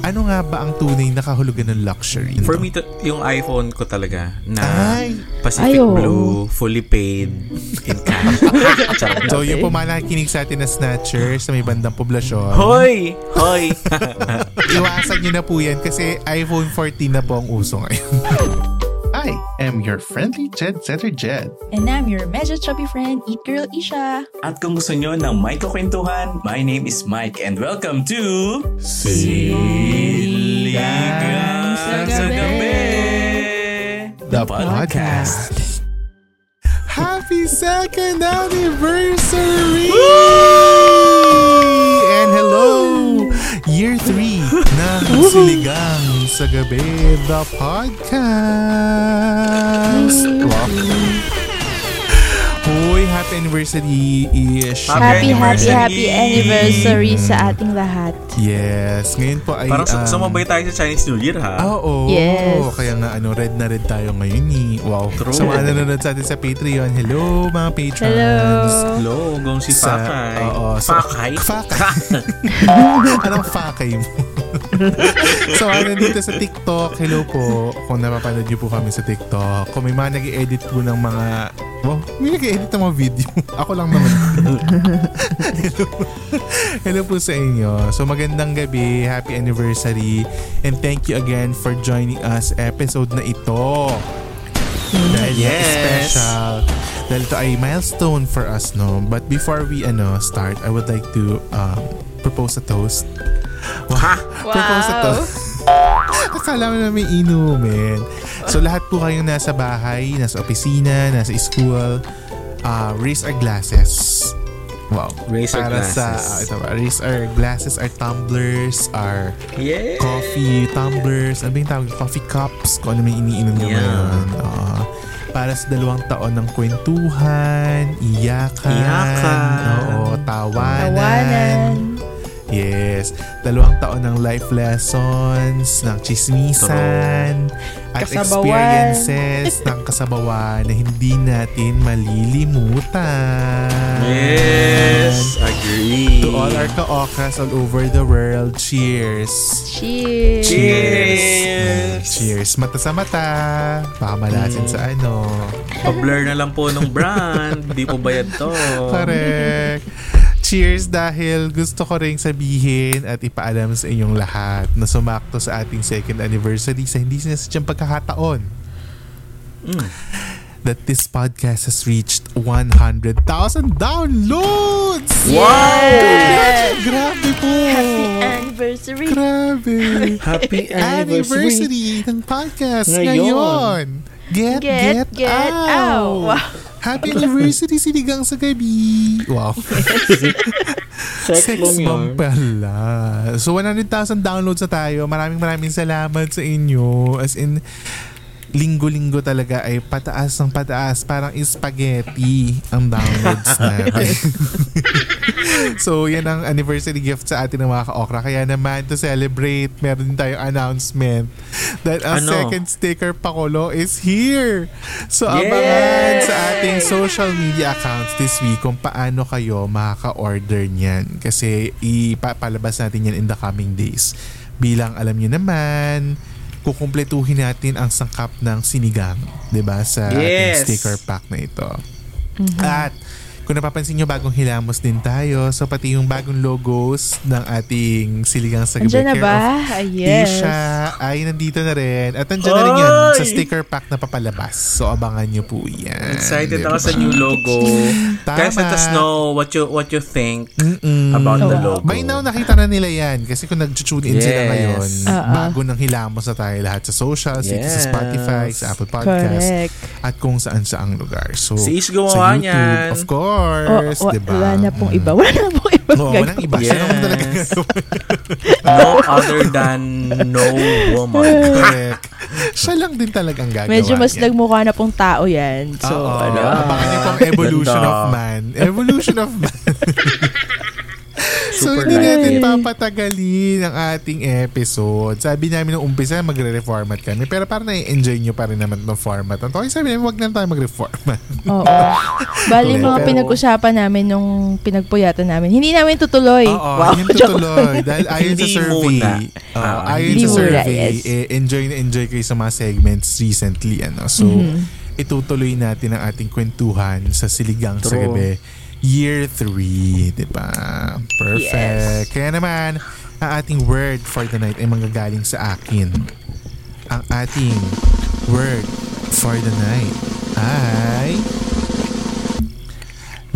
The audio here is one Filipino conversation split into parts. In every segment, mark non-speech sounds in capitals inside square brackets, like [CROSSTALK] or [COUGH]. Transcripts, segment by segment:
today. Ano nga ba ang tunay na kahulugan ng luxury? For me, to, yung iPhone ko talaga na Ay. Pacific Ay, oo. Blue, fully paid in cash. [LAUGHS] So, yung po mga nakikinig sa atin na snatchers sa may bandang poblasyon, Hoy! Hoy! [LAUGHS] iwasan nyo na po yan kasi iPhone 14 na po ang uso ngayon. [LAUGHS] I am your friendly Jed Setter Jed. And I'm your medyo chubby friend, Eat Girl Isha. At kung gusto nyo ng may kukwentuhan, my name is Mike and welcome to... Siligang sa Gabi. The podcast. Happy second anniversary! Hello! Year 3 [LAUGHS] ng Siligang sa Gabi, the podcast. Wow. Hoy, happy anniversary-ish. Happy, Happy happy, happy anniversary. sa ating lahat. Yes, ngayon po ay... Parang um, um, sumabay tayo sa Chinese New Year, ha? Oo. Yes. Kaya nga, ano, red na red tayo ngayon ni. Wow. True. Sa mga nanonood sa atin sa Patreon, hello mga patrons. Hello. Hello, gong si Fakay. oo, Fakay? Fakay. [LAUGHS] Anong fakay mo? [LAUGHS] so, ano dito sa TikTok, hello po. Kung napapanood niyo po kami sa TikTok, kung may mga nag edit po ng mga, wow, may nag edit ng mga video. [LAUGHS] Ako lang naman. [LAUGHS] hello. hello po sa inyo. So, magandang gabi, happy anniversary, and thank you again for joining us episode na ito. Dahil Yes. special. Dahil ito ay milestone for us, no? But before we ano start, I would like to um, propose a toast. Ha? Propose a toast. [LAUGHS] Akala mo na may inumin. So lahat po kayong nasa bahay, nasa opisina, nasa school, uh, raise our glasses. Wow. Raise our Para sa, glasses. ah, ito ba, raise our glasses, our tumblers, our Yeah. coffee tumblers, ano ba yung tawag? Coffee cups, kung ano may iniinom nyo Yeah. ngayon. Oo. para sa dalawang taon ng kwentuhan, iyakan, Iyakan. oo, tawanan. Tawanan. Yes. Dalawang taon ng life lessons, ng chismisan, at Kasabawan. experiences [LAUGHS] ng kasabawan na hindi natin malilimutan. Yes, agree. To all our ka-okras all over the world, cheers! Cheers. Cheers! Cheers! Mata sa mata! Baka malasin sa ano. Pa-blur na lang po ng brand. Di po bayad to. Correct! Cheers dahil gusto ko ring sabihin at ipaalam sa inyong lahat na sumakto sa ating second anniversary sa hindi sinasadyang pagkakataon Mm. that this podcast has reached 100,000 downloads! Yes! Grabe po! Happy anniversary. Grabe! Happy [LAUGHS] anniversary ng podcast Ngayon. ngayon. Get, get, Get, get out. Wow. Happy anniversary sinigang sa gabi. Wow. Sex bomb pala. So 100,000 downloads na tayo. Maraming maraming salamat sa inyo. As in, linggo-linggo talaga ay pataas ng pataas. Parang spaghetti ang downloads [LAUGHS] natin. [LAUGHS] so yan ang anniversary gift sa atin ng mga ka-okra. Kaya naman to celebrate, meron din tayong announcement that ang Ano? second sticker pakulo is here. So Yay! abangan sa ating social media accounts this week kung paano kayo makaka-order niyan. Kasi ipapalabas natin yan in the coming days. Bilang alam niyo naman, kukumpletuhin natin ang sangkap ng sinigang, 'di ba, sa ating Yes. sticker pack na ito. At kung napapansin nyo, bagong hilamos din tayo. So, pati yung bagong logos ng ating Siligang sa Gabi Andiyan na Care ba? of Ah, yes. Isha ay nandito na rin. At nandiyan na rin yun sa sticker pack na papalabas. So, abangan nyo po yan. Excited Diba? ako sa new logo. [LAUGHS] Tama. Guys, let us know what you what you think Mm-mm. about the Oh. logo. By now, nakita na nila yan. Kasi kung nag-tune in sila Yes. ngayon, Oo. bago nang hilamos na tayo lahat sa socials, dito sa Yes. Spotify, sa Apple Podcast, Correct. at kung saan saang lugar. So, Si Ish sa gumawa YouTube, niyan. of course, Oh, wa- diba? Wala na pong iba. [LAUGHS] Wala na pong iba. Oo, walang iba. Siya naman talaga Yes. gagawin. [LAUGHS] No other than no woman. Correct. Siya lang din talagang gagawa Medyo mas niya. nagmukha na pong tao yan. So, Oo. ano. Abangan niyo pong evolution of man. Evolution of man. [LAUGHS] so, hindi natin papatagalin ang ating episode. Sabi namin nung umpisa, magre-reformat kami. Pero parang na-enjoy nyo pa rin naman itong format. Ang okay, sabi namin, wag na tayo mag-reformat. Oo. Bali, mga pero- pinag-usapan namin nung pinagpuyatan namin. Hindi namin tutuloy. Oo, wow, yun joke. tutuloy. Dahil ayon sa survey, Ah, ayon sa survey, yes. eh, enjoy na enjoy kayo sa mga segments recently. Ano? So, Mm-hmm. itutuloy natin ang ating kwentuhan sa Siligang sa True. Gabi. Year 3, di ba? Perfect. Yes. Kaya naman, ang ating word for the night ay manggagaling sa akin. Ang ating word for the night ay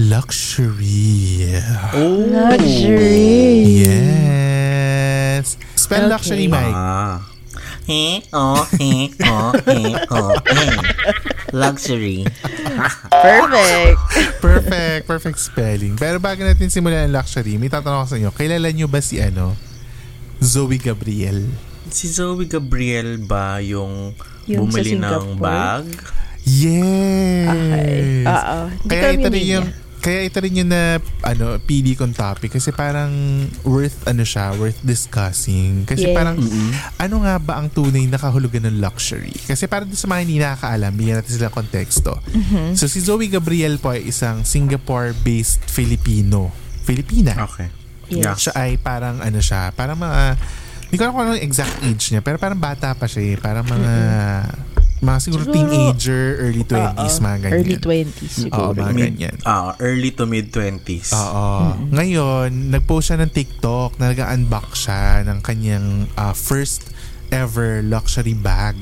luxury. Oh. Luxury. Yes. Spell Okay. luxury, Mike. Ah. He, oh, he, oh, he, oh, he. Luxury. Perfect. Perfect. Perfect spelling. Pero bago natin simulan ang luxury, may tatanong ako sa inyo. Kilala nyo ba si ano? Zoe Gabriel. Si Zoe Gabriel ba yung, Yung bumili ng bag? Yes. Okay. Oo. Hindi Kaya ko ito rin yung kaya ito rin yung na ano, pili kong topic kasi parang worth ano siya, worth discussing. Kasi Yes. parang ano nga ba ang tunay na kahulugan ng luxury? Kasi parang sa mga hindi nakakaalam, bigyan natin sila konteksto. Mm-hmm. So si Zoe Gabriel po ay isang Singapore-based Filipino. Filipina. Okay. Yes. Siya ay parang ano siya, parang mga hindi ko alam kung ano yung exact age niya, pero parang bata pa siya eh. Parang mga mga siguro, Siguro, teenager, early 20s, Oo. mga ganyan. Early 20s Oo, siguro. mga Mid, ganyan. ah, early to mid 20s. Oo. Ngayon, nag-post siya ng TikTok na nag-unbox siya ng kanyang ah, first ever luxury bag.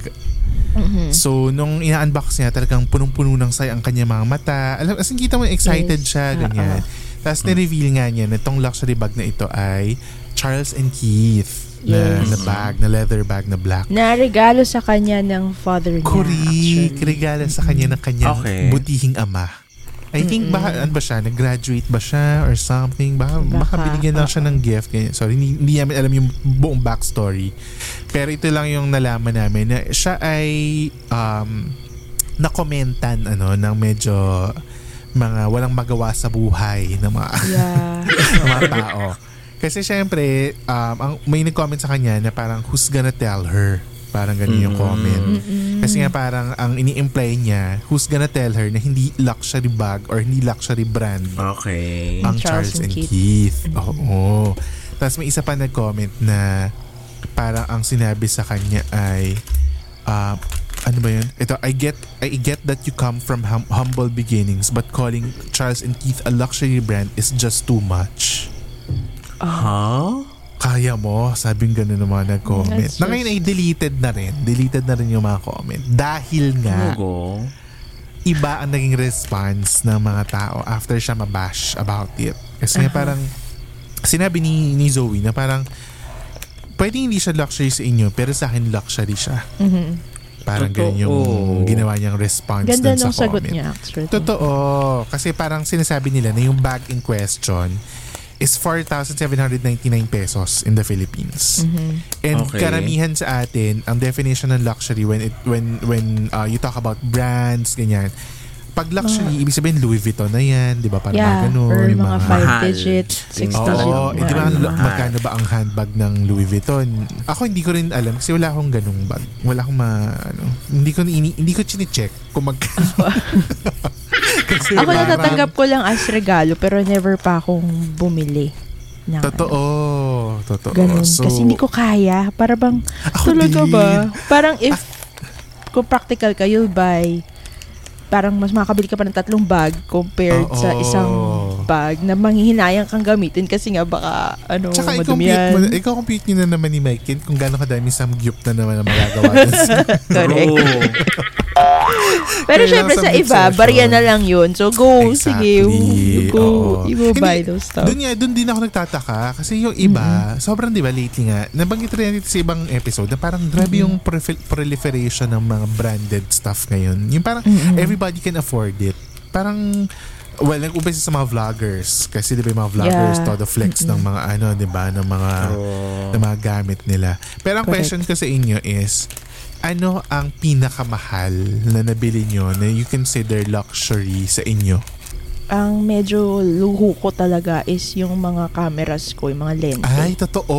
So, nung ina-unbox niya, talagang punong-puno ng say ang kanyang mga mata. Alam, as in, kita mo excited Yes. siya, ganyan. Tapos, nireveal nga niya na itong luxury bag na ito ay Charles and Keith Yes. na bag, na leather bag na black. Na regalo sa kanya ng father niya. Correct. Regala sa kanya ng kanyang Okay. butihing ama. I think baka, ano ba siya, nag-graduate ba siya or something? Baka, baka, Baka, binigyan lang siya ng gift. Ganyan. Sorry, hindi, hindi namin alam yung buong backstory. Pero ito lang yung nalaman namin na siya ay um, nakomentan ano, ng medyo mga walang magawa sa buhay ng mga, Yeah. [LAUGHS] ng mga tao. Kasi syempre, um, ang, may nag-comment sa kanya na parang who's gonna tell her? Parang ganun yung comment. Kasi nga parang ang ini-imply niya, who's gonna tell her na hindi luxury bag or hindi luxury brand Okay. ang Charles Charles, and and Keith. Keith. Oo. Tapos may isa pa nag-comment na parang ang sinabi sa kanya ay uh, ano ba yun? Ito, I get I get that you come from hum- humble beginnings but calling Charles and Keith a luxury brand is just too much. Huh? Kaya mo, sabing ganun ng mga nag-comment. That's Na ngayon ay deleted na rin. Deleted na rin yung mga comment. Dahil nga, Logo. iba ang naging response ng mga tao after siya mabash about it. Kasi nga parang, sinabi ni, ni Zoe na parang, pwede hindi siya luxury sa inyo, pero sa akin luxury siya. Parang Totoo. ganyan yung ginawa niyang response Ganda dun sa ng sagot comment. niya actually. Totoo. Kasi parang sinasabi nila na yung bag in question is 4,799 pesos in the Philippines. And Okay. karamihan sa atin, ang definition ng luxury when it when when uh, you talk about brands, ganyan. Pag luxury, ibig sabihin Louis Vuitton na yan, di ba? Parang yeah, mga ganun. or yung mga 5 Mahal. digit, 6 Things Oo, digit. oh, eh, di ba, mga- magkano ba ang handbag ng Louis Vuitton? Ako hindi ko rin alam kasi wala akong ganung bag. Wala akong ma, ano, hindi ko ini, hindi ko chine-check kung magkano. [LAUGHS] kasi Ako parang- natatanggap ko lang as regalo pero never pa akong bumili. ng Totoo. ano. Totoo. Ganun. So, Kasi hindi ko kaya. Para bang, Ako talaga din. ba? Parang if, kung practical ka, you'll buy, parang mas makakabili ka pa ng tatlong bag compared Oo. sa isang bag na manghihinayang kang gamitin kasi nga baka, ano, Tsaka i-compute madumihan. mo, na- ikaw compute nyo na naman ni Mike kung gaano kadami samgyup na naman ang magagawa dun sa [LAUGHS] Correct. [LAUGHS] Pero syempre sa iba, session. barya na lang yun. So go, sige, Exactly. go, Oo. you will buy those stuff. Doon nga, doon din ako nagtataka kasi yung iba, sobrang di ba lately nga, nabanggit rin natin sa ibang episode na parang grabe yung prolif- proliferation ng mga branded stuff ngayon. Yung parang everybody can afford it. Parang well, nag-umpisa sa mga vloggers. Kasi di ba yung mga vloggers, Yeah. todo flex ng mga ano, di ba, ng mga, ng mga gamit nila. Pero ang Correct. question ko sa inyo is, ano ang pinakamahal na nabili nyo na you consider luxury sa inyo? Ang medyo luho ko talaga is yung mga cameras ko, yung mga lente. Ay, totoo.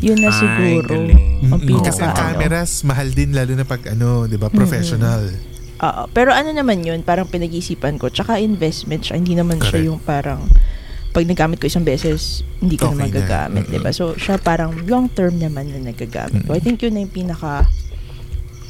Yun na Ay, siguro. galing. Ang pinaka, Kasi ang ano. cameras, mahal din lalo na pag ano, di ba, professional. Oo. pero ano naman yun, parang pinag-isipan ko. Tsaka investment siya. Hindi naman Correct. siya yung parang pag nagamit ko isang beses, hindi ko Okay na na. magagamit, Mm-mm. di ba? So, siya parang long term naman na nagagamit ko. I think yun na yung pinaka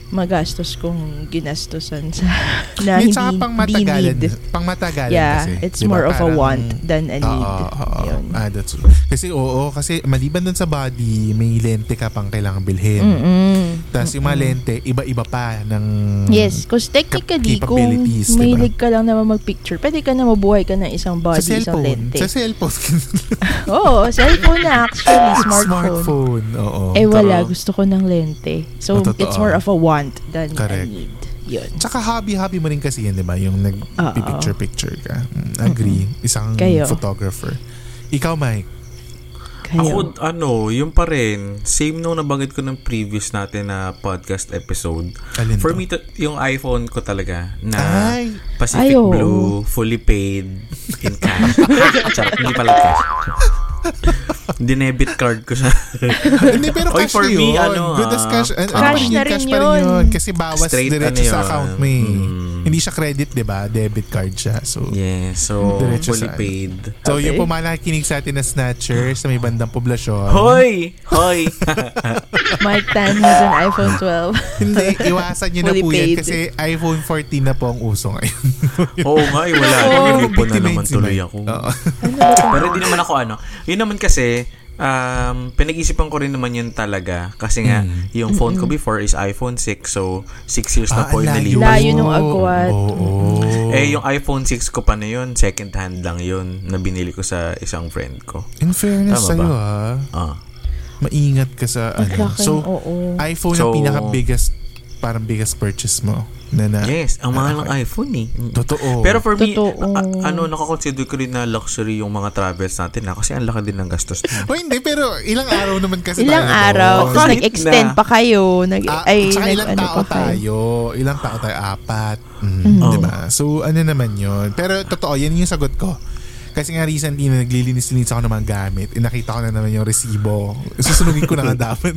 magastos kong ginastosan sa [LAUGHS] na Hindi, tsaka pang matagalan. Pang matagalan Yeah, kasi. it's Di ba? more of a Parang- want than a need. Oo, oo, Yun. Ah, that's true. Kasi oo, kasi maliban dun sa body, may lente ka pang kailangan bilhin. Mm-mm. Tapos yung mga lente, iba-iba pa ng... Yes, because technically, kung capabilities, diba? ka lang naman mag-picture, pwede ka na mabuhay ka ng isang sa body, isang cellphone. lente. Sa cellphone. [LAUGHS] Oo, cellphone na actually, [LAUGHS] smartphone. Smartphone, oo. Eh wala, Totoo. gusto ko ng lente. So, Oh, it's more of a want than Correct. a need. Yun. Tsaka hobby-hobby mo rin kasi yan, di ba? Yung nag-picture-picture ka. Mm, agree. Isang Kayo? photographer. Ikaw, Mike. Kayo. Ako, ano, yung pa rin, same nung nabanggit ko ng previous natin na podcast episode. Alin For to? me, to, yung iPhone ko talaga na Ay! Pacific Ay, oo. Blue, fully paid in cash. [LAUGHS] Charot, hindi pala cash. Dinebit card ko siya. [LAUGHS] Hindi, pero Oy, cash for na me, yun. ano, Good as ah, cash. Ano, cash na yun, rin cash pa rin yun. yun. Kasi bawas Straight diretso ano sa yun. account mo eh. Mm. Hindi siya credit, di ba? Debit card siya. So, yeah, so fully ano. paid. so Okay. yung pumalakinig sa atin na snatcher sa may bandang poblasyon. Hoy! [LAUGHS] Hoy! Mike Tan has an iPhone 12. Hindi, iwasan niyo na Fully po yan paid. kasi iPhone 14 na po ang uso ngayon. Oo nga, eh, wala. [LAUGHS] Oo, Nilipon na naman tuloy ako. Pero hindi naman ako ano. Yun naman kasi, um, pinag-isipan ko rin naman yun talaga. Kasi nga, yung phone ko before is iPhone 6. So, 6 years na Ah, po yung nalipas. Layo nung agwat. Oo. Eh, yung iPhone 6 ko pa na yun, second hand lang yun, na binili ko sa isang friend ko. In fairness Tama sa'yo ba? ah, Ah. maingat ka sa ano. laki, So, oo. iPhone So- ang pinaka-biggest, parang biggest purchase mo. Na na, Yes, ang mahal ng iPhone eh. Mm. Totoo. Pero for me, Totoo. a- ano, nakakonsider ko rin na luxury yung mga travels natin na kasi ang laki din ng gastos. O [LAUGHS] hindi, pero ilang araw naman kasi Ilang tayo araw, doon. tapos nag-extend na. pa kayo. Nag, Ah, ay, tsaka nag, ilang ano tao pa kayo. tayo? Ilang tao tayo? Apat. Mm, Mm. Di ba? So, ano naman yun? Pero totoo, yan yung sagot ko. Kasi nga recently na naglilinis-linis ako ng mga gamit, eh, nakita ko na naman yung resibo. Susunugin ko na nga [LAUGHS] dapat.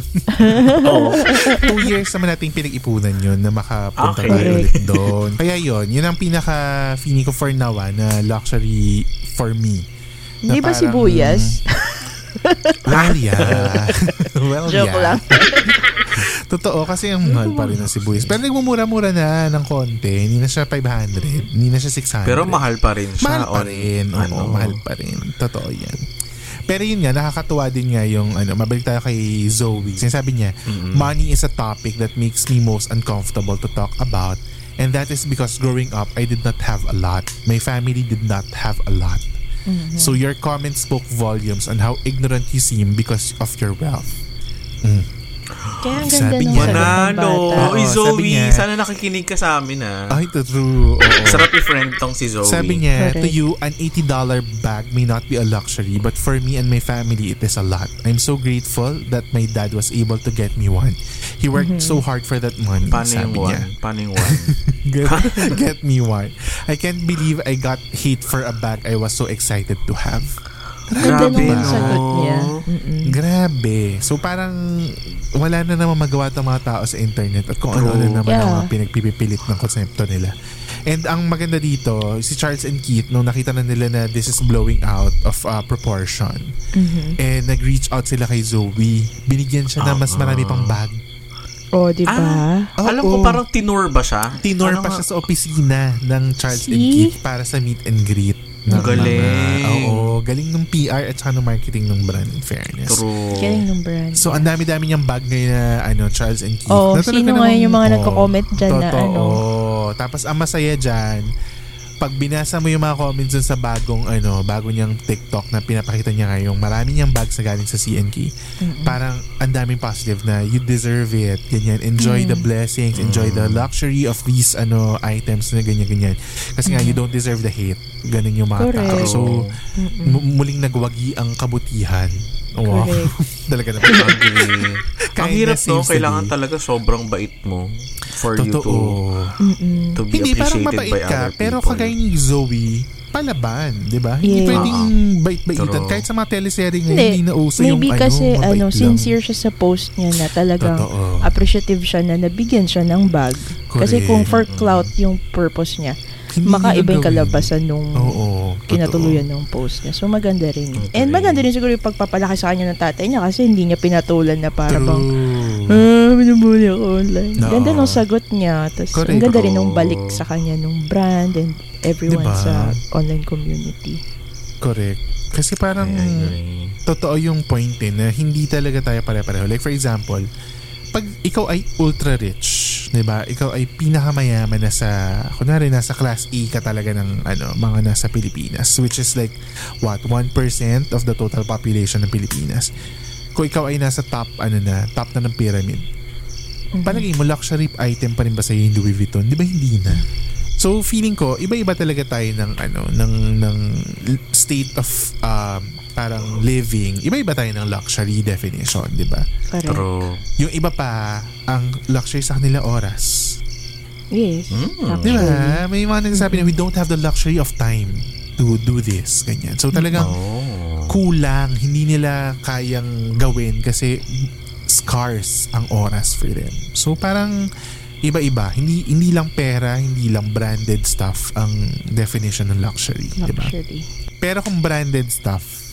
Oo. Two years naman nating pinag-ipunan yun na makapunta Okay. tayo ulit doon. Kaya yun, yun ang pinaka feeling ko for now ah, na luxury for me. Hindi ba parang- sibuyas? Yeah. [LAUGHS] well, Joke yeah. lang. [LAUGHS] Totoo, kasi ang mahal pa rin ng sibuyas. Pero nagmumura-mura na ng konti. Hindi na siya 500. Hindi na siya 600. Pero mahal pa rin siya. Mahal pa rin. Oo, ano. mahal pa rin. Totoo yan. Pero yun nga, nakakatuwa din nga yung, ano, mabalik tayo kay Zoe. Sinasabi niya, money is a topic that makes me most uncomfortable to talk about. And that is because growing up, I did not have a lot. My family did not have a lot. So your comments spoke volumes on how ignorant you seem because of your wealth. Kaya ang ganda Sabi ng niya. Oo, Uy, sabi Zoe, niya. sana nakikinig ka sa amin ah. Ay, true. Oo. Sarap i-friend tong si Zoe. Sabi niya, to Correct. you, an $80 bag may not be a luxury, but for me and my family, it is a lot. I'm so grateful that my dad was able to get me one. He worked so hard for that money, Paano yung sabi niya. one? Paano yung one? [LAUGHS] Get, get me one. I can't believe I got hate for a bag I was so excited to have. Ang Grabe, no? sagot niya. Mm-mm. Grabe. So parang wala na naman magawa ng mga tao sa internet at kung ano na naman ang Yeah. mga pinagpipilit ng konsepto nila. And ang maganda dito, si Charles and Keith, nung nakita na nila na this is blowing out of uh, proportion, and nag-reach out sila kay Zoe, binigyan siya na mas marami pang bag. O, di ba? Ah, alam Oo. ko parang tinor ba siya? Tinor Ano pa nga? siya sa opisina ng Charles and See? Keith para sa meet and greet. Ng Ang galing. mga- oo, galing ng PR at saka ng marketing ng brand in fairness. True. Galing ng brand. So, ang dami-dami niyang bag ngayon na ano, Charles and Keith. Oh, Na talaga sino ngayon yung mga oh, nagko-comment dyan na totoo. ano? Tapos, ang masaya dyan, pag binasa mo yung mga comments dun sa bagong ano, bago niyang TikTok na pinapakita niya ngayong marami niyang bags na galing sa CNK. Parang ang daming positive na you deserve it. Ganyan. Enjoy the blessings, enjoy the luxury of these ano items na ganyan ganyan. Kasi nga you don't deserve the hate. Ganun yung mga Correct. tao. So mu- muling nagwagi ang kabutihan. Wow. Correct. [LAUGHS] Talaga. Agree. Ang hirap no, kailangan talaga sobrang bait mo for you to Totoo. to be Hindi, parang appreciated mabait by ka, other pero people. kagaya ni Zoe, palaban, di ba? Hindi Yeah. pwedeng bait-baitan. Kahit sa mga teleserye ngayon, Hindi. hindi na uso yung Maybe ano, kasi mabait ano, lang. sincere siya sa post niya na talagang Totoo. appreciative siya na nabigyan siya ng bag. Kasi Correct. kung for clout yung purpose niya, Hindi makaiba yung kalabasan nung Oo. totoo. kinatuluyan ng post niya. So maganda rin. And maganda rin siguro yung pagpapalaki sa kanya ng tatay niya kasi hindi niya pinatulan na para bang ah, binubuli ako online. Oo. Ganda nung sagot niya. Tapos Correct. ang ganda rin nung balik sa kanya nung brand and everyone Diba? sa online community. Correct. Kasi parang agree. totoo yung point eh, na hindi talaga tayo pare-pareho. Like for example, pag ikaw ay ultra rich, 'di ba? Ikaw ay pinakamayaman na sa kunwari nasa class A ka talaga ng ano, mga nasa Pilipinas, which is like what, 1% of the total population ng Pilipinas. Kung ikaw ay nasa top ano na, top na ng pyramid. Palagay mo luxury item pa rin ba sa yung Louis Vuitton? 'Di ba hindi na? So feeling ko iba-iba talaga tayo ng ano ng ng state of um, parang living. Iba-iba tayo ng luxury definition, 'di ba? True. Yung iba pa ang luxury sa kanila oras. Yes. Mm. Di ba? May mga nagsasabi na we don't have the luxury of time to do this. Ganyan. So talagang Oh. kulang. Hindi nila kayang gawin kasi scarce ang oras for them. So parang iba-iba. Hindi hindi lang pera, hindi lang branded stuff ang definition ng luxury. Di ba? Luxury. Pero kung branded stuff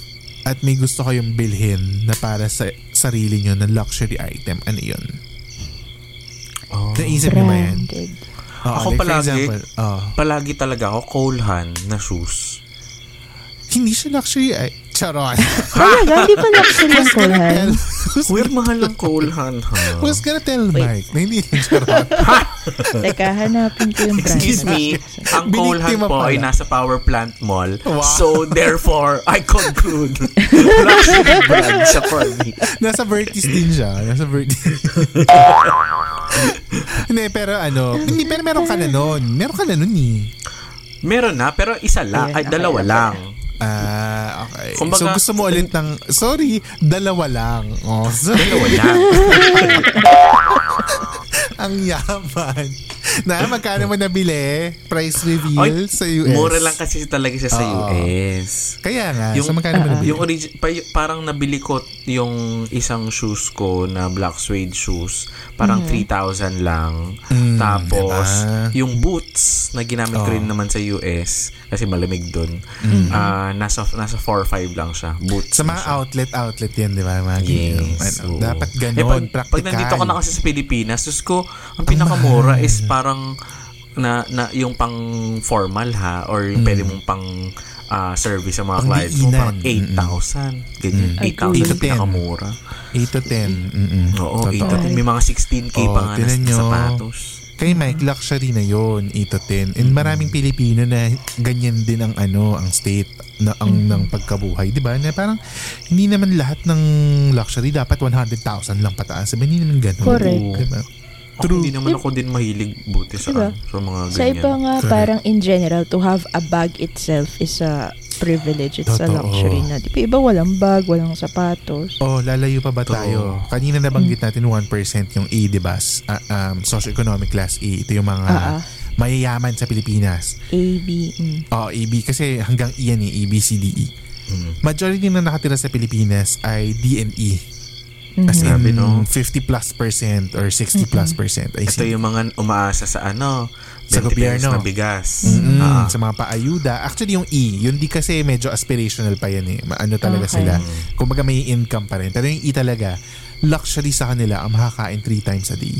at may gusto kayong bilhin na para sa sarili nyo na luxury item, ano yun? Oh. Naisip niyo ba yan? Oo, Ako like for palagi- example, oh, Palagi talaga ako Cole Haan na shoes. hindi siya luxury ay charot. Talaga, [LAUGHS] hindi pa luxury ang kulhan. Weird mahal ng Cole Haan ha. Who's gonna tell Wait. Mike na hindi lang charot? [LAUGHS] Teka, hanapin ko yung brand. Excuse me, ang Biniktima po ay nasa Power Plant Mall. Wow. So therefore, I conclude [LAUGHS] luxury brand siya for me. Nasa Vertis din siya. Nasa Vertis. hindi, pero ano, hindi, pero meron ka na nun. Meron ka na nun eh. Meron na, pero isa lang, ay dalawa okay, lang. Ah, okay. Kumbaga- so gusto mo ulit ng, sorry, dalawa lang. Oh, so, Dalawa lang. [LAUGHS] ang yaman. Na, magkano mo nabili? Price reveal Ay, sa US? Mura lang kasi talaga siya sa Oo. US. Kaya nga, Yung- so magkano mo nabili? Yung origi- pa- parang nabili ko yung isang shoes ko na black suede shoes. Parang 3,000 lang. Mm, Tapos, diba? yung boots na ginamit ko rin naman sa US kasi malamig doon. Mm. Nasa nasa 4-5 lang siya. Boots. Sa mga siya. outlet, outlet yan, di ba? Mga. Yes. Ano, oo. dapat Eh, ganon, pag, practical. pag nandito ka na kasi sa Pilipinas, Diyos ko, ang pinakamura is parang na, na yung pang formal ha or yung pwede mong pang ah, service sa mga Pang clients mo parang diinan. 8,000 ganyan Ay, 8,000 8 to 10. pinakamura 8 to 10. Mm-mm. oo Totoo. 8 to 10 may mga 16k Oo, pa nga na nyo. sapatos Kay Mike, luxury na yon 8 to 10. And maraming Pilipino na ganyan din ang ano, ang state na ang ng pagkabuhay, 'di ba? Na parang hindi naman lahat ng luxury dapat 100,000 lang pataas. Sabi hindi naman ganoon. Correct. Diba? Ako, hindi naman ako din mahilig buti sa, Diba? sa mga ganyan Sa iba nga, Correct. parang in general, to have a bag itself is a privilege. It's a Totoo. luxury na. Di ba iba walang bag, walang sapatos. Oh, lalayo pa ba tayo? Kanina nabanggit natin 1% yung A, 'di ba? Ah, um, socioeconomic class A. Ito yung mga ah. Mayayaman sa Pilipinas. A, B, mm. Oh, A, B kasi hanggang E yan eh, A, B, C, D, E. Majority na nakatira sa Pilipinas ay D and E. As in, no? 50 plus percent or 60 plus percent. I ito see. yung mga umaasa sa ano Sa 20 pesos gobyerno. na bigas Mm, Ah. sa mga paayuda. Actually, yung E, yun di kasi medyo aspirational pa yan eh. Ma- Ano talaga Okay. sila. Kumbaga may income pa rin. Pero yung E talaga, luxury sa kanila ang makakain three times a day.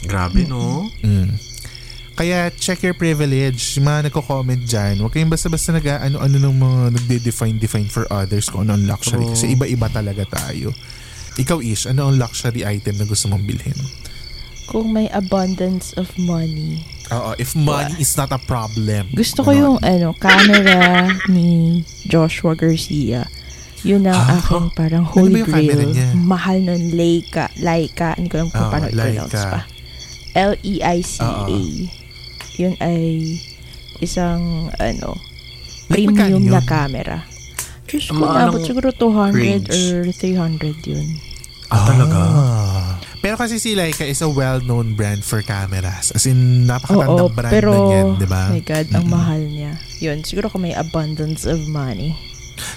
grabe no Mm. Kaya check your privilege. Yung mga nagko-comment dyan, huwag kayong basta-basta nag ano-ano ng mga nagde-define-define for others kung ano ang luxury. Kasi iba-iba talaga tayo. Ikaw, Ish, ano ang luxury item na gusto mong bilhin? kung may abundance of money, Oo, if money is not a problem. gusto ko yung ano, camera [LAUGHS] ni Joshua Garcia. Yun ang Ah, aking parang Ano holy camera grail. Mahal nun, Leica. Leica. Hindi ko alam kung Oo, paano i-pronounce pa. L-E-I-C-A. Oo. Yun ay isang ano, premium na camera. Diyos ko, Mga naabot anong siguro 200 range? or 300 yun. Ah, talaga? Pero kasi si Leica is a well-known brand for cameras. As in, napakatandang Oo, brand pero, na yan, di ba? my God, ang Mm-mm. mahal niya. Yun, siguro kung may abundance of money.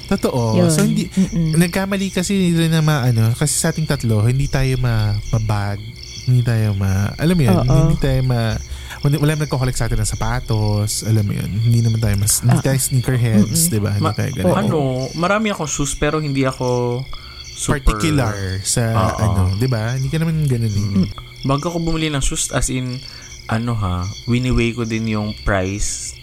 Totoo. Yun. So, hindi, Mm-mm. nagkamali kasi rin na maano, kasi sa ating tatlo, hindi tayo ma, mabag, hindi tayo ma, alam mo yun, Oo. hindi tayo ma, wala wala naman nagko-collect sa atin ng sapatos, alam mo yun, hindi naman tayo mas, hindi Ah. tayo sneakerheads, Mm-mm. di ba? Hindi Ma- tayo ganun. ano, marami akong shoes pero hindi ako super... particular sa Oo. ano, 'di ba? Hindi ka naman ganoon eh. Mm. Bago ko bumili ng shoes, as in, ano ha, winiweigh ko din yung price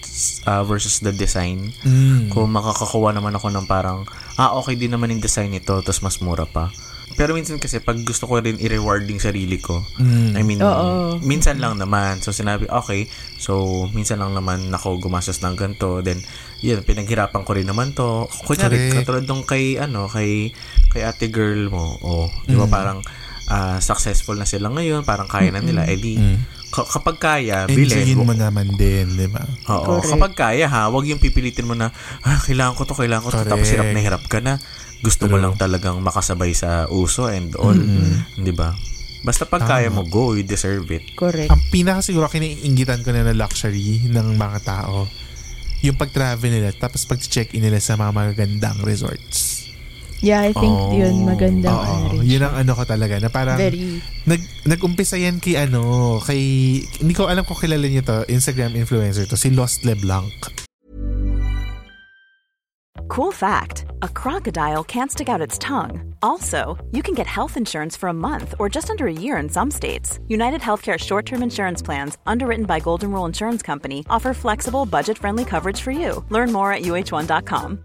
uh, versus the design. Mm. Kung makakakuha naman ako ng parang, ah, okay din naman yung design nito, tapos mas mura pa. Pero minsan kasi, pag gusto ko rin i-reward yung sarili ko, Mm. I mean, Oo. minsan lang naman. So, sinabi, okay, so, minsan lang naman ako gumastos ng ganito. Then, yun, pinaghirapan ko rin naman to. Kunyari, Correct. katulad nung kay, ano, kay, kay ate girl mo. O, di ba, Mm. parang, ah, successful na sila ngayon, parang kaya na nila. Eh di, Mm. Ka- kapag kaya, bilhin. Enjoyin mo naman din, 'di ba? Oo, Correct. kapag kaya ha, wag yung pipilitin mo na, ah, kailangan ko to, kailangan ko to, Correct. tapos hirap na hirap ka na. Gusto mo True. lang talagang makasabay sa uso and all. Di ba? Basta pag Tama. kaya mo, go, you deserve it. Correct. Ang pinaka siguro kiniingitan ko na na luxury ng mga tao, yung pag-travel nila tapos pag-check-in nila sa mga magagandang resorts. Yeah, I think Oh. yun, magandang Oo, ano rin yun ang ano ko talaga na parang Very, nag nag-umpisa yan kay ano, kay hindi ko alam kung kilala niyo to, Instagram influencer to, si Lost LeBlanc. Cool fact a crocodile can't stick out its tongue. Also, you can get health insurance for a month or just under a year in some states. United Healthcare short term insurance plans, underwritten by Golden Rule Insurance Company, offer flexible, budget friendly coverage for you. Learn more at uh1.com.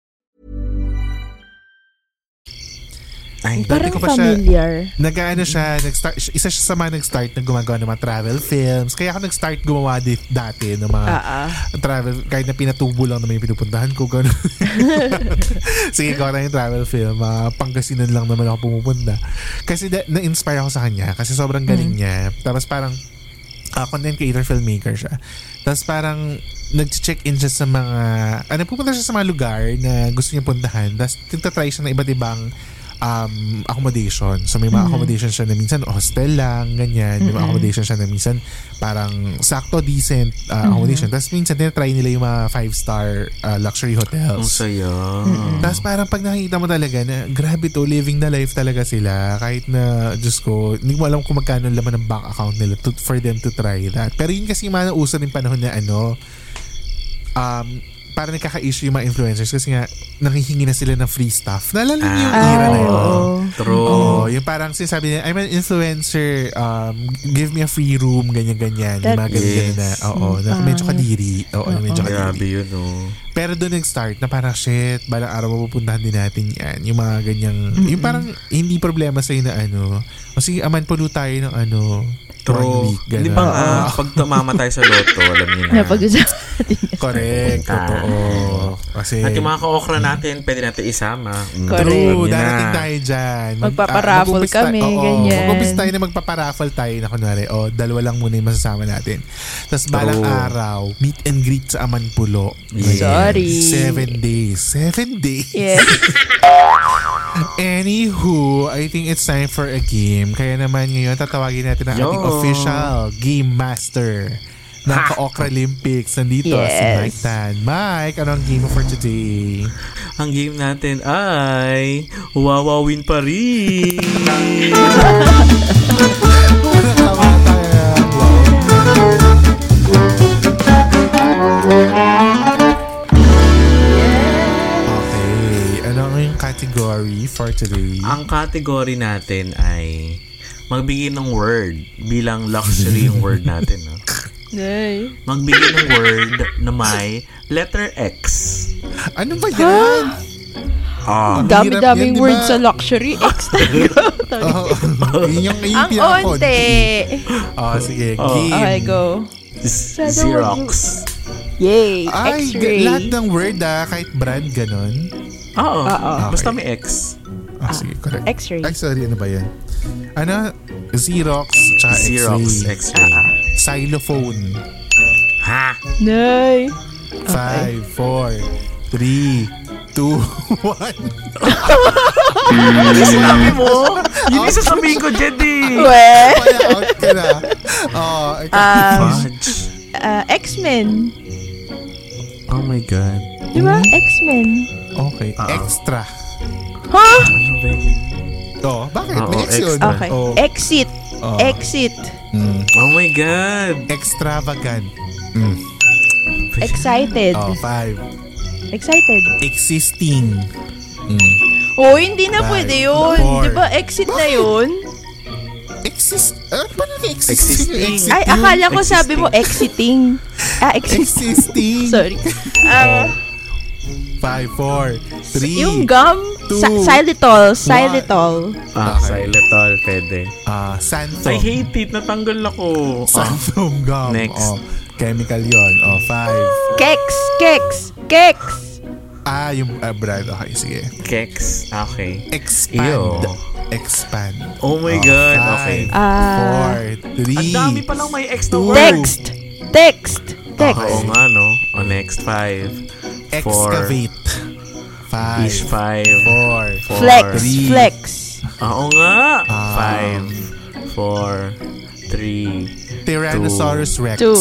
Ay, parang ko pa siya, familiar. nag-ano siya, nag-start, isa siya sa mga nag-start na gumagawa ng mga travel films. Kaya ako nag-start gumawa di, dati ng mga ah. travel, kahit na pinatubo lang naman yung pinupuntahan ko. [LAUGHS] Sige, ko na yung travel film. Uh, Pangasinan lang naman ako pumupunta. Kasi da- na-inspire ako sa kanya kasi sobrang galing niya. Tapos parang uh, content creator, filmmaker siya. Tapos parang nag-check-in siya sa mga, ano, pupunta siya sa mga lugar na gusto niya puntahan. Tapos try siya ng iba't ibang um, accommodation. So may mga accommodation siya na minsan hostel lang, ganyan. May mga accommodation siya na minsan parang sakto, decent uh, accommodation. Tapos minsan tinatry nila yung mga five-star uh, luxury Ang hotels. saya. Tapos parang pag nakikita mo talaga na grabe to, living the life talaga sila. Kahit na, Diyos ko, hindi mo alam kung magkano ang laman ng bank account nila to, for them to try that. Pero yun kasi yung mga nauso din panahon na ano, um, parang nagkaka-issue yung mga influencers kasi nga nanghihingi na sila ng free stuff. Naalala niyo yung Ah, era na yun? oo. True. Oo, yung parang sinasabi niya, I'm an influencer, um, give me a free room, ganyan-ganyan. Yung mga ganyan na, is- oo, na medyo kadiri. Oo, na medyo Grabe kadiri. yun, oh. Pero doon nag-start na parang shit, balang araw mapupuntahan din natin yan. Yung mga ganyang, yung parang hindi problema sa'yo na ano, o sige, aman pulo tayo ng ano, True. week, Di gano'n. ba nga, pag tumama tayo sa loto, alam niyo na. Napag-usapan natin. Correct, totoo. Kasi, At yung mga ka-okra natin, pwede natin isama. Mm, Correct. True, darating tayo dyan. Magpaparaffle mag-umpis tayo- kami, oo, ganyan. Mag-umpis tayo na magpaparaffle tayo na kunwari, o dalawa lang muna yung masasama natin. Tapos balang araw, meet and greet sa Amanpulo. Yes. Sorry. Seven days. Seven days. Yes. [LAUGHS] Anywho, I think it's time for a game. Kaya naman ngayon, tatawagin natin ang ating Yo official oh. game master ng Ka-Okra Olympics. Nandito yes. si Mike Tan. Mike, ano ang game for today? Ang game natin ay Wawawin pa rin! okay, ano ang category for today? Ang category natin ay magbigay ng word bilang luxury yung word natin. No? Nay. Magbigay ng word na may letter X. Ano ba yan? Ah. Dami-daming hirap yan, di words ba? sa luxury. [LAUGHS] Extra. Oo. yun yung, Ang onte. Oh, sige. Oh. Game. Okay, go. Xerox. Yay. Ay, X-ray. lahat ng word ah, kahit brand, ganun. Oo. Basta Okay. may X. Ah, sige, correct. X-ray. Ay, sorry, ano ba yan? Ano? Xerox, tsaka Xerox, X-ray. X-ray. Xylophone. Ha? Nay. Five, four, three, two, [LAUGHS] one. Sinabi mo? [LAUGHS] Yun yung sasabihin ko, Jedi. We. Kaya out ka na. Oh, ikaw. Um, Fudge. uh, X-Men. Oh my God. Di ba? X-Men. okay, Ah. extra. Ha? Ano yun? Oh, bakit? Oo, May X yun. extra. Okay. Oh, Exit. oh. Exit. Mm. Oh my God. Extravagant. Mm. Excited. Oh, five. Excited. Existing. Mm. Oh, hindi na Five, pwede yun. four. Di ba exit na yun? Exist. Ano ba na existing? Existing. Ay, akala ko sabi mo exiting. [LAUGHS] Ah, exit. Existing. Sorry. Ah, Five, four, three. yung gum, two, sa- xylitol, xylitol. Ah, Okay. xylitol, pwede. Ah, Santhom. I hate it. Natanggal ako. Ah, Santhom gum. Next. Oh, chemical yon. Oh, five. Kex, kex, kex. Ah, yung ah, brand. Okay, sige. Kex. Okay. Expand. Ew. Expand. Oh my Oh, God. five, Okay. Ah. Four, three. Ang dami palang may X na two, word. Text, text, text. Oo nga, no? O, next. Five. Four. Five. Is five. Four. Four. Flex, three. flex. Oo nga. Ah. Five. Four. Three. Tyrannosaurus Rex. Two.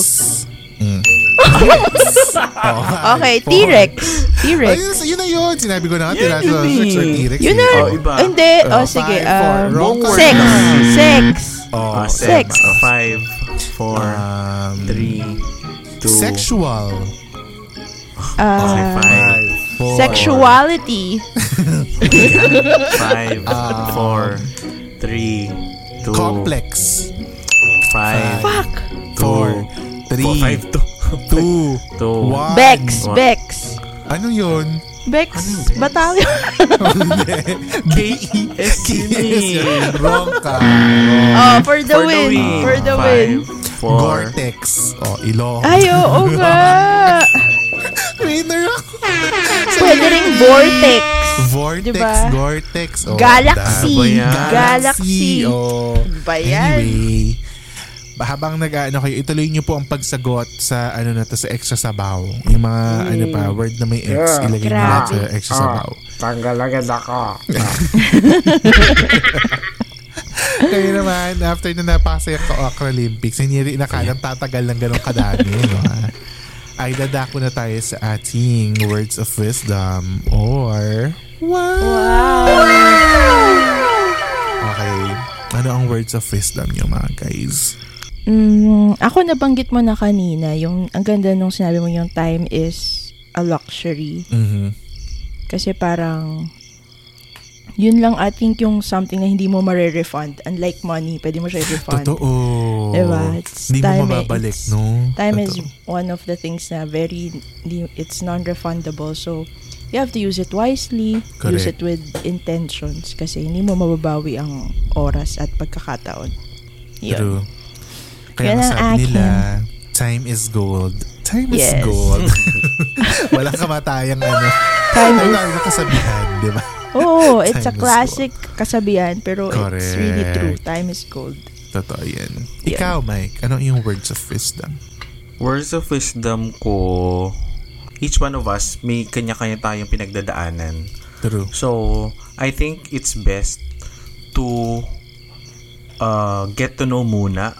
Mm. oh, [LAUGHS] Okay. T-Rex. T-Rex. Ayun, yun na yun. Sinabi ko na Yun Tyrannosaurus yun Rex or eh. T-Rex. Yun eh. na. Oh, iba. Hindi. Oh, Oh, sige. five. Um, Wrong word sex. Sex. Oh, Ah, Sex. sex. O, five. Four. Um, Three. Two. Sexual. Okay, Uh, five. Five, four. sexuality. Five. [LAUGHS] Four. Three. Two. Complex. Five. Fuck. Four. Four, Three. five, two. [LAUGHS] Two. Two. One. Bex. One. Bex. Ano yun? Bex. Batalyon. K-E-S yun eh. Wrong ka. oh, for the For the win. win. For the win. Five. Four. Gore-Tex. Oh, ilo. Ay, oo nga. [LAUGHS] Winner ako. [LAUGHS] Pwede rin vortex. Vortex, Diba? Gore-Tex. Oh, Galaxy. yan? Galaxy. Oh. Ba yan? Anyway, habang nag-ano kayo, ituloy niyo po ang pagsagot sa ano na to sa extra sabaw. Yung mga ano pa, word na may X, ilagay niyo sa extra sabaw. Tanggal agad ako. [LAUGHS] Kayo naman, after na napasa yung Okra Olympics, hindi rin nakalang tatagal ng ganun kadami. No? Ay dadako na tayo sa ating words of wisdom or wow. Okay. Ano ang words of wisdom niyo mga guys? Mm, ako nabanggit mo na kanina, yung ang ganda nung sinabi mo yung time is a luxury. Mhm. Kasi parang yun lang I think yung something na hindi mo mare-refund. Unlike money, pwede mo siya i-refund. Totoo. Diba? It's Hindi mo time eh, mababalik, it's- no? Time is Totoo. one of the things na very, it's non-refundable. So, you have to use it wisely, use Correct. it with intentions kasi hindi mo mababawi ang oras at pagkakataon. Yun. True. Kaya Yan ang sabi akin. nila, time is gold. Time is Yes. gold. [LAUGHS] Walang kamatayang ano. Time is- lalo na kasabihan, di ba? Oh, [LAUGHS] it's a classic kasabihan pero it's really Correct. true. Time is gold. Totoo yan. Yeah. Ikaw, Mike, ano yung words of wisdom? Words of wisdom ko, each one of us, may kanya-kanya tayong pinagdadaanan. True. So, I think it's best to uh, get to know muna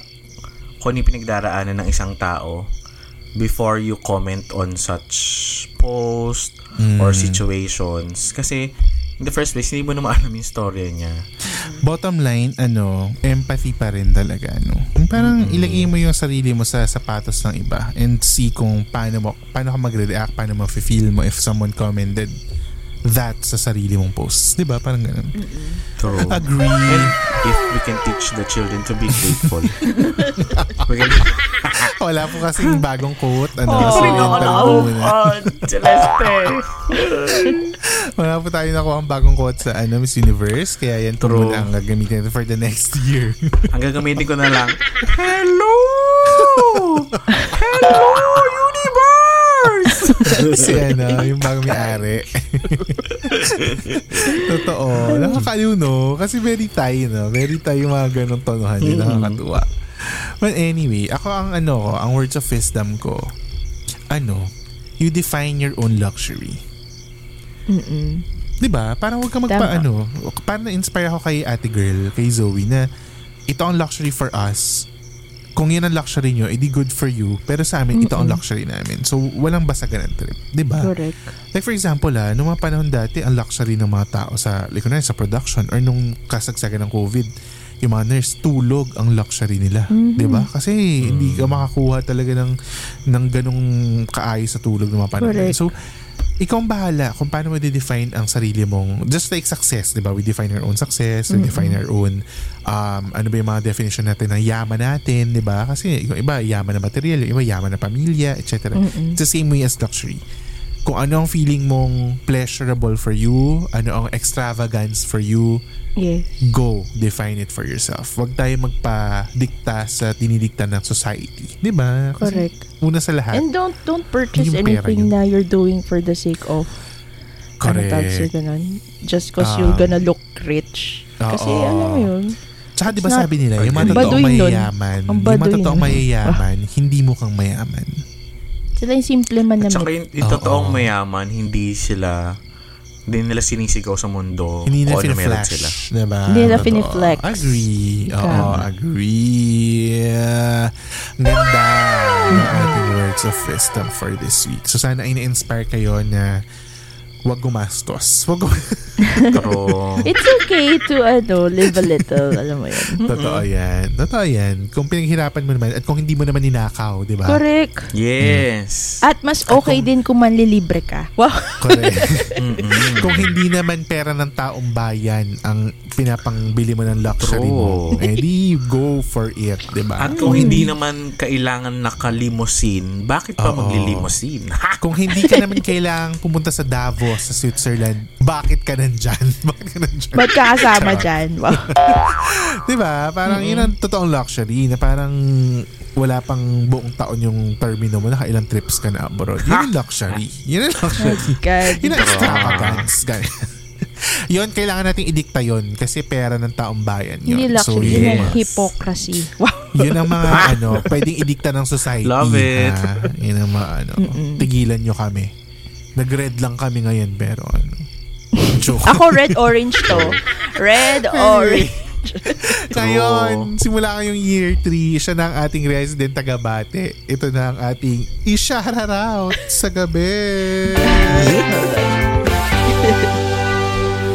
kung ano yung pinagdaraanan ng isang tao before you comment on such post or situations. Kasi, in the first place, hindi mo naman alam yung storya niya. Bottom line, ano, empathy pa rin talaga, no? Yung Parang ilagay mo yung sarili mo sa sapatos ng iba and see kung paano mo, paano ka magre-react, paano mo feel mo if someone commented that sa sarili mong posts. Di ba? Parang ganun. True. Agree. And if we can teach the children to be grateful, we can... [LAUGHS] Wala po kasing bagong quote. Ano, Oh, so, no, no. Oh, Celeste. Wala po tayo nakuha ang bagong quote sa ano, Miss Universe. Kaya yan po True. muna ang gagamitin natin for the next year. Ang gagamitin ko na lang, [LAUGHS] Hello! [LAUGHS] Hello! [LAUGHS] si [LAUGHS] ano, yung bagong may-ari. [LAUGHS] Totoo. Nakakaliw, no? Kasi very tayo, no? Very tayo yung mga ganong tonohan. Yung nakakatuwa. But anyway, ako ang ano ko, ang words of wisdom ko, ano, you define your own luxury. Mm-mm. 'Di ba? Parang huwag ka magpa Tama. ano, parang na-inspire ako kay Ate Girl, kay Zoe na ito ang luxury for us. Kung yan ang luxury nyo, edi good for you. Pero sa amin, ito ang luxury namin. So, walang basagan ng trip. 'Di ba? Correct. Like for example, ah, nung mga panahon dati, ang luxury ng mga tao sa, like, kunwari, sa production or nung kasagsagan ng COVID, yung mga nurse, tulog ang luxury nila. Di ba? Kasi hindi ka makakuha talaga ng, ng ganong kaayos sa tulog ng mga panahon. Correct. So, ikaw ang bahala kung paano mo define ang sarili mong, just like success, di ba? We define our own success, we define our own, um, ano ba yung mga definition natin ng yaman natin, di ba? Kasi yung iba, yaman na material, yung iba, yaman na pamilya, etc. It's the same way as luxury kung ano ang feeling mong pleasurable for you, ano ang extravagance for you, Yes. go, define it for yourself. Huwag tayo magpa-dikta sa dinidikta ng society. Di ba? Correct. Una sa lahat, And don't don't purchase anything yun. na you're doing for the sake of ano tawag correct. ganun. Just cause Ah. you're gonna look rich. Kasi Oo. alam mo yun. Tsaka di ba sabi nila, yung mga totoong mayayaman, yung mga totoong mayayaman, hindi mukhang mayaman. Sila yung simple man At na saka yung, yung Oo. totoong mayaman, hindi sila hindi nila sinisigaw sa mundo Hindi na kung ano meron sila. finish. Diba? Hindi nila Totoo. finiflex. Agree. Oo, Tama. agree. Ang Ganda ng ating words of wisdom for this week. So sana ay na-inspire kayo na wag gumastos. Wag gum- [LAUGHS] Pero, It's okay to ano, live a little. Alam mo yun. [LAUGHS] Totoo yan. Totoo yan. Kung pinaghirapan mo naman at kung hindi mo naman ninakaw, di ba? Correct. yes. At mas okay din kung manlilibre ka. Wow. Correct. [LAUGHS] Kung hindi naman pera ng taong bayan ang pinapangbili mo ng luxury mo, True. eh di go for it, di ba? At kung hindi naman kailangan nakalimusin, bakit pa maglilimusin? Kung hindi ka naman kailangang pumunta sa Sa Switzerland, bakit ka nandyan? [LAUGHS] bakit ka nandyan? Ba't ka kasama dyan? [LAUGHS] Wow. Di ba? Parang yun ang totoong luxury na parang wala pang buong taon yung termino mo, nakailang trips ka na abroad. Yun yung luxury. Yun ang luxury. [LAUGHS] God. Yun ang extravagance. Ganyan. yun, kailangan nating idikta yun kasi pera ng taong bayan yun. Hindi luxury. yun, yun ang ang- hypocrisy. Wow. yun ang mga ano, pwedeng idikta ng society. Love it. ha? Yun ang mga ano, tigilan nyo kami. Nag-red lang kami ngayon pero ano. Joke. Ako red-orange to. Red-orange. [LAUGHS] Ngayon, simula ngayong year 3, siya na ang ating resident taga-bate. Ito na ang ating i-shout out sa gabi.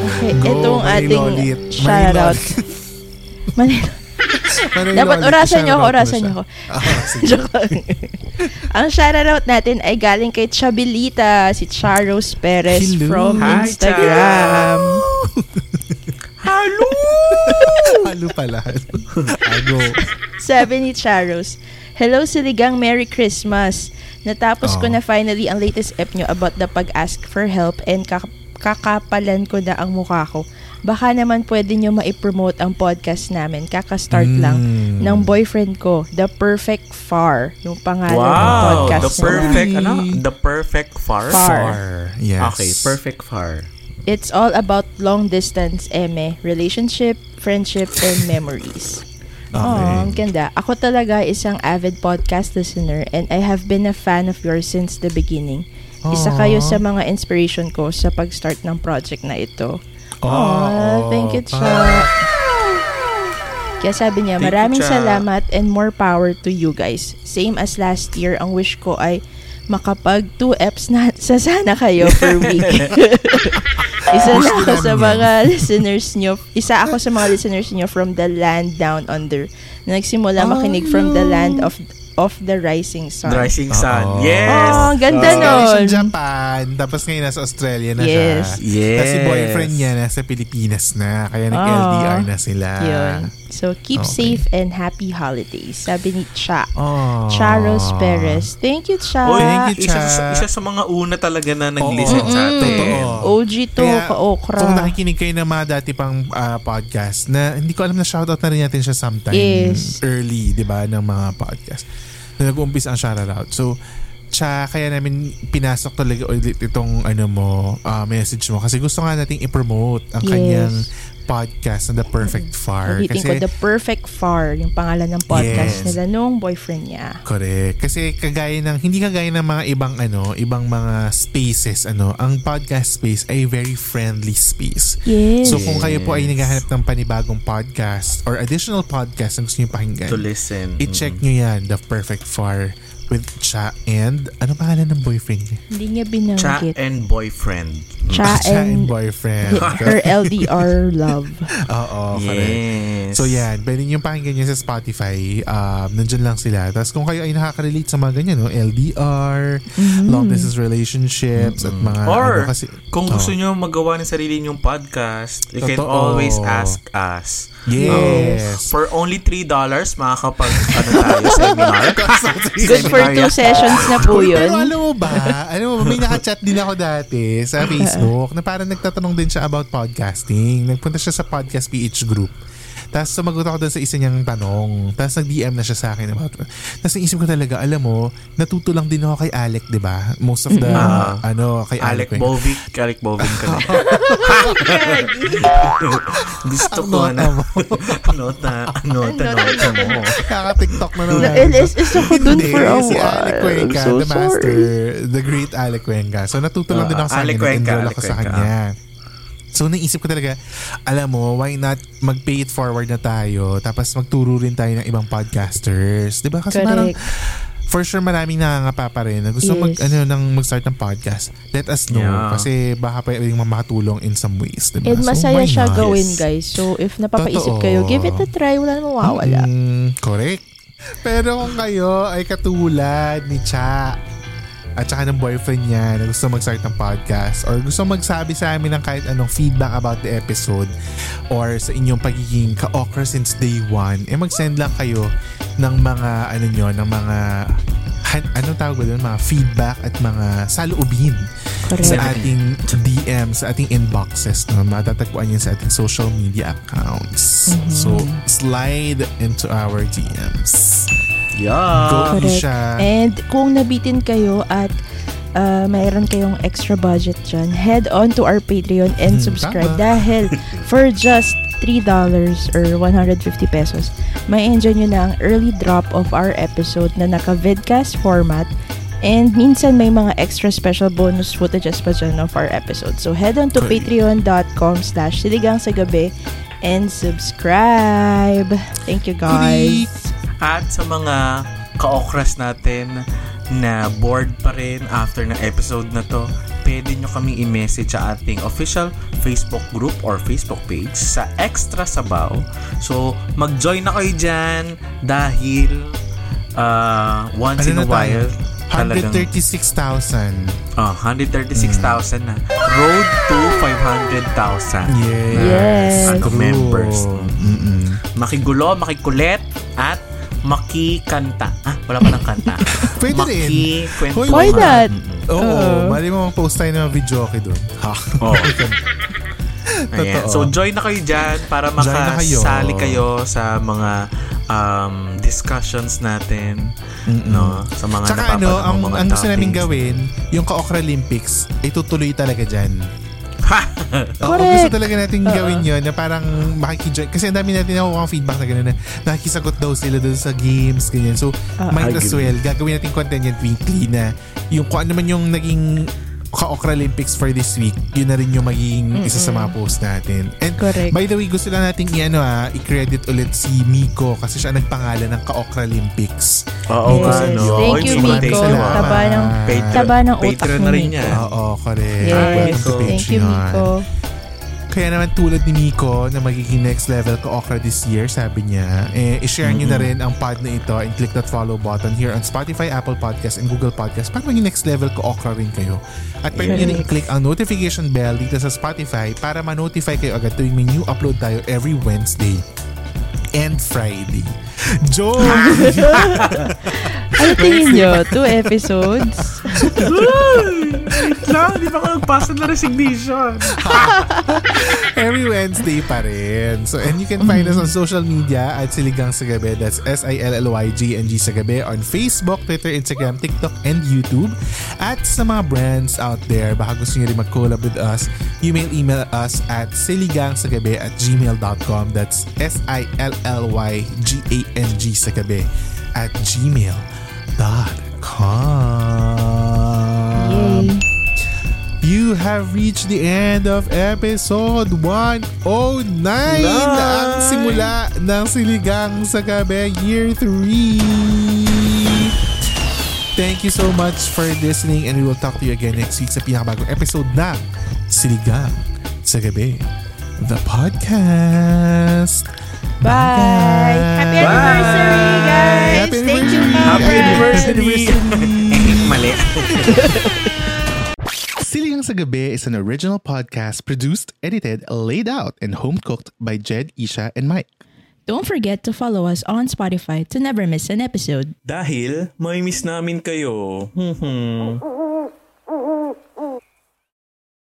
Okay, Go, itong ating Manilolit. shoutout. Manilo. Dapat orasan niyo ako, orasan niyo ako. Ah, [LAUGHS] sige. Joke lang. Ang shoutout natin ay galing kay Chabilita, si Charos Perez Hello. from Hi, Instagram. Hello! [LAUGHS] Halo pala. Ano? Sabi ni Charos, Hello Siligang, Merry Christmas! Natapos ko Oh. na finally ang latest ep nyo about the pag-ask for help and kak- kakapalan ko na ang mukha ko. Baka naman pwede nyo ma-promote ang podcast namin. Kaka-start lang Mm. ng boyfriend ko, The Perfect Far. Yung pangalan ng Wow! podcast The namin. perfect, naman. ano? The perfect far? Far. Far. Yes. Okay, perfect far. It's all about long distance, eme, relationship, friendship, and [LAUGHS] memories. Okay. Oh, ang ganda. Ako talaga isang avid podcast listener and I have been a fan of yours since the beginning. Isa Aw. kayo sa mga inspiration ko sa pag-start ng project na ito. Oh, Aw, thank you, Cha. Kaya sabi niya, Thank you, maraming Cha." salamat and more power to you guys. Same as last year, ang wish ko ay makapag 2 eps na [LAUGHS] sa sana kayo per [LAUGHS] week. [LAUGHS] isa na ako sa mga listeners nyo. Isa ako sa mga listeners nyo from the land down under. Na nagsimula makinig from the land of of the Rising Sun. The Rising Sun. Oo. Yes. Oh, ang ganda Tapos galing nun. siya Japan, tapos ngayon nasa Australia na Yes. siya. Yes. Kasi boyfriend niya nasa Pilipinas na, kaya nag-LDR na sila. Yun. So, keep Okay. safe and happy holidays. Sabi ni Cha. Oh. Charos Perez. Thank you, Cha. Uy, Thank you, isa, Cha. sa, isa sa mga una talaga na nag-listen Oo. sa atin. Totoo. OG to, Kaya, ka-okra. Kung nakikinig kayo ng mga dati pang ah, podcast na hindi ko alam na shoutout na rin natin siya sometime Yes. early, di ba, ng mga podcast. Na nag-uumpis ang shoutout. So, Cha, kaya namin pinasok talaga ulit itong ano mo, ah, message mo. Kasi gusto nga nating i-promote ang Yes. kanyang podcast na The Perfect Far. Ulitin ko, The Perfect Far, yung pangalan ng podcast Yes. nila nung boyfriend niya. Correct. Kasi kagaya ng hindi kagaya ng mga ibang ano, ibang mga spaces ano, ang podcast space ay very friendly space. Yes. So kung kayo po ay naghahanap ng panibagong podcast or additional podcast na gusto niyo pakinggan, To listen. i-check nyo yan, The Perfect Far with Cha and ano pangalan ng boyfriend niya? Hindi niya Cha binanggit. and boyfriend. [LAUGHS] Cha, Cha and and boyfriend. [LAUGHS] her LDR love. [LAUGHS] Oo, correct. Yes. So yan, pwede nyo pakinggan yan sa Spotify. Um, nandyan lang sila. Tapos kung kayo ay nakaka-relate sa mga ganyan, no? LDR, long distance relationships, at mga Or, ano kasi... kung gusto Oh. nyo magawa ng sarili nyong podcast, you can Totoo. always ask us. Yes. For only $3, makakapag, ano tayo, seminar. [LAUGHS] Good for two sessions na po yun. Pero alam mo ba, alam mo ba, may nakachat din ako dati sa [LAUGHS] Facebook na parang nagtatanong din siya about podcasting. Nagpunta siya sa Podcast PH group. Tapos sumagot ako doon sa isa niyang tanong. Tapos nag-DM na siya sa akin about Tapos naisip ko talaga, alam mo, natuto lang din ako kay Alec, di ba? Most of the, Ah. ano, kay Alec Alec. Bovic, Alec Bovic ka na. [LAUGHS] [LAUGHS] Gusto ko na. nota [LAUGHS] Nota, nota, mo. Kaka-TikTok na naman. Na-LSS ako dun Hindi, for a si while. Alec Cuenca, so the master, sorry. the great Alec Cuenca. So natuto lang Ah, din ako sa Alec kanya. Cuenca, Nag-enroll Alec ako sa Cuenca. kanya. So naisip ko talaga, alam mo, why not mag-pay it forward na tayo tapos magturo rin tayo ng ibang podcasters. Di ba? Kasi parang Correct. for sure maraming nangangapa pa rin na gusto mag, Yes. ano, nang mag-start ng podcast. Let us know. Yeah. Kasi baka pwedeng makatulong in some ways. Di ba? And So, masaya why siya not? gawin, guys. So, if napapaisip Totoo. kayo, give it a try. Wala namang mawawala. Mm, correct. Pero kung kayo ay katulad ni Cha at saka ng boyfriend niya na gusto mag-start ng podcast or gusto magsabi sa amin ng kahit anong feedback about the episode or sa inyong pagiging ka-okra since day one, eh mag-send lang kayo ng mga ano nyo, ng mga anong tawag ba doon? Mga feedback at mga saloobin Correct. sa ating DM, sa ating inboxes. No? Matatagpuan yan sa ating social media accounts. Mm-hmm. So, slide into our DMs. Yeah. Go Correct. And kung nabitin kayo at uh, mayroon kayong extra budget dyan, head on to our Patreon and Hmm, subscribe. tama. Dahil [LAUGHS] for just $3 or 150 pesos, may enjoy nyo na ang early drop of our episode na naka-vidcast format And minsan may mga extra special bonus footages pa dyan of our episode. So head on to Correct. patreon.com slash siligang sa gabi and subscribe. Thank you guys. At sa mga ka-okras natin na bored pa rin after ng episode na to, pwede nyo kaming i-message sa ating official Facebook group or Facebook page sa Extra Sabaw. So, mag-join na kayo dyan dahil uh, once in a Ano na tayo? while, talagang 136,000. ah, 136,000 na. Road to 500,000 Yes. na members. Mm-mm. Makigulo, makikulit, at makikanta. Ah, wala pa ng kanta. [LAUGHS] Pwede rin. Makikwento. Hoy, Why not? Oo, Oo. mali mo mag-post tayo ng video okay doon. Ha? Oh. [LAUGHS] Ayan. Totoo. So, join na kayo dyan para Join na kayo. makasali kayo sa mga um, discussions natin. No? Sa mga Tsaka napapanood ano, ang, mong mga ang gusto namin topics. gawin, yung ka-Okra Olympics, ay tutuloy talaga dyan. Oo, Correct. gusto talaga natin gawin yun na parang makikijoin. Kasi ang dami natin nakukuha feedback na gano'n na nakikisagot daw sila doon sa games, ganyan. So, might as agree. well, gagawin natin content yan weekly na yung kung ano man yung naging ka-Okra Olympics for this week, yun na rin yung magiging isa sa mga post natin. And Correct. by the way, gusto lang natin i-ano ah, i-credit ulit si Miko kasi siya nagpangalan ng ka-Okra Olympics. Oo Yes. no? Thank you, Miko. Taba ng, Patreon- taba ng utak Patreon ni na rin Miko. Oo, correct. Yes. Welcome to Thank you, Patreon. Miko. Kaya naman tulad ni Miko na magiging next level ko okra this year, sabi niya, eh, i-share niyo na rin ang pod na ito and click that follow button here on Spotify, Apple Podcast, and Google Podcast para maging next level ko okra rin kayo. At pwede niyo rin i-click ang notification bell dito sa Spotify para ma-notify kayo agad tuwing may new upload tayo every Wednesday and Friday. Joke! [LAUGHS] Ano tingin nyo? Two episodes? [LAUGHS] [LAUGHS] lang, di pa ako nagpasa na resignation. [LAUGHS] Every Wednesday pa rin. So, and you can find us on social media at Siligang sa Gabi. That's S-I-L-L-Y-G-N-G sa Gabi on Facebook, Twitter, Instagram, TikTok, and YouTube. At sa mga brands out there, baka gusto nyo rin mag-collab with us, you may email us at siligangsagabi at gmail.com. That's S-I-L-L-Y-G-A-N-G sa gabi at gmail.com. You have reached the end of episode 109 ang simula ng Siligang sa Gabi Year 3. Thank you so much for listening and we will talk to you again next week sa pinakabagong episode ng Siligang sa Gabi, the podcast. Bye! Happy anniversary, guys! Happy Thank you, anniversary! Mom. [LAUGHS] Mali. [LAUGHS] Siligang sa Gabi is an original podcast produced, edited, laid out, and home-cooked by Jed, Isha, and Mike. Don't forget to follow us on Spotify to never miss an episode. Dahil, may miss namin kayo. Hmm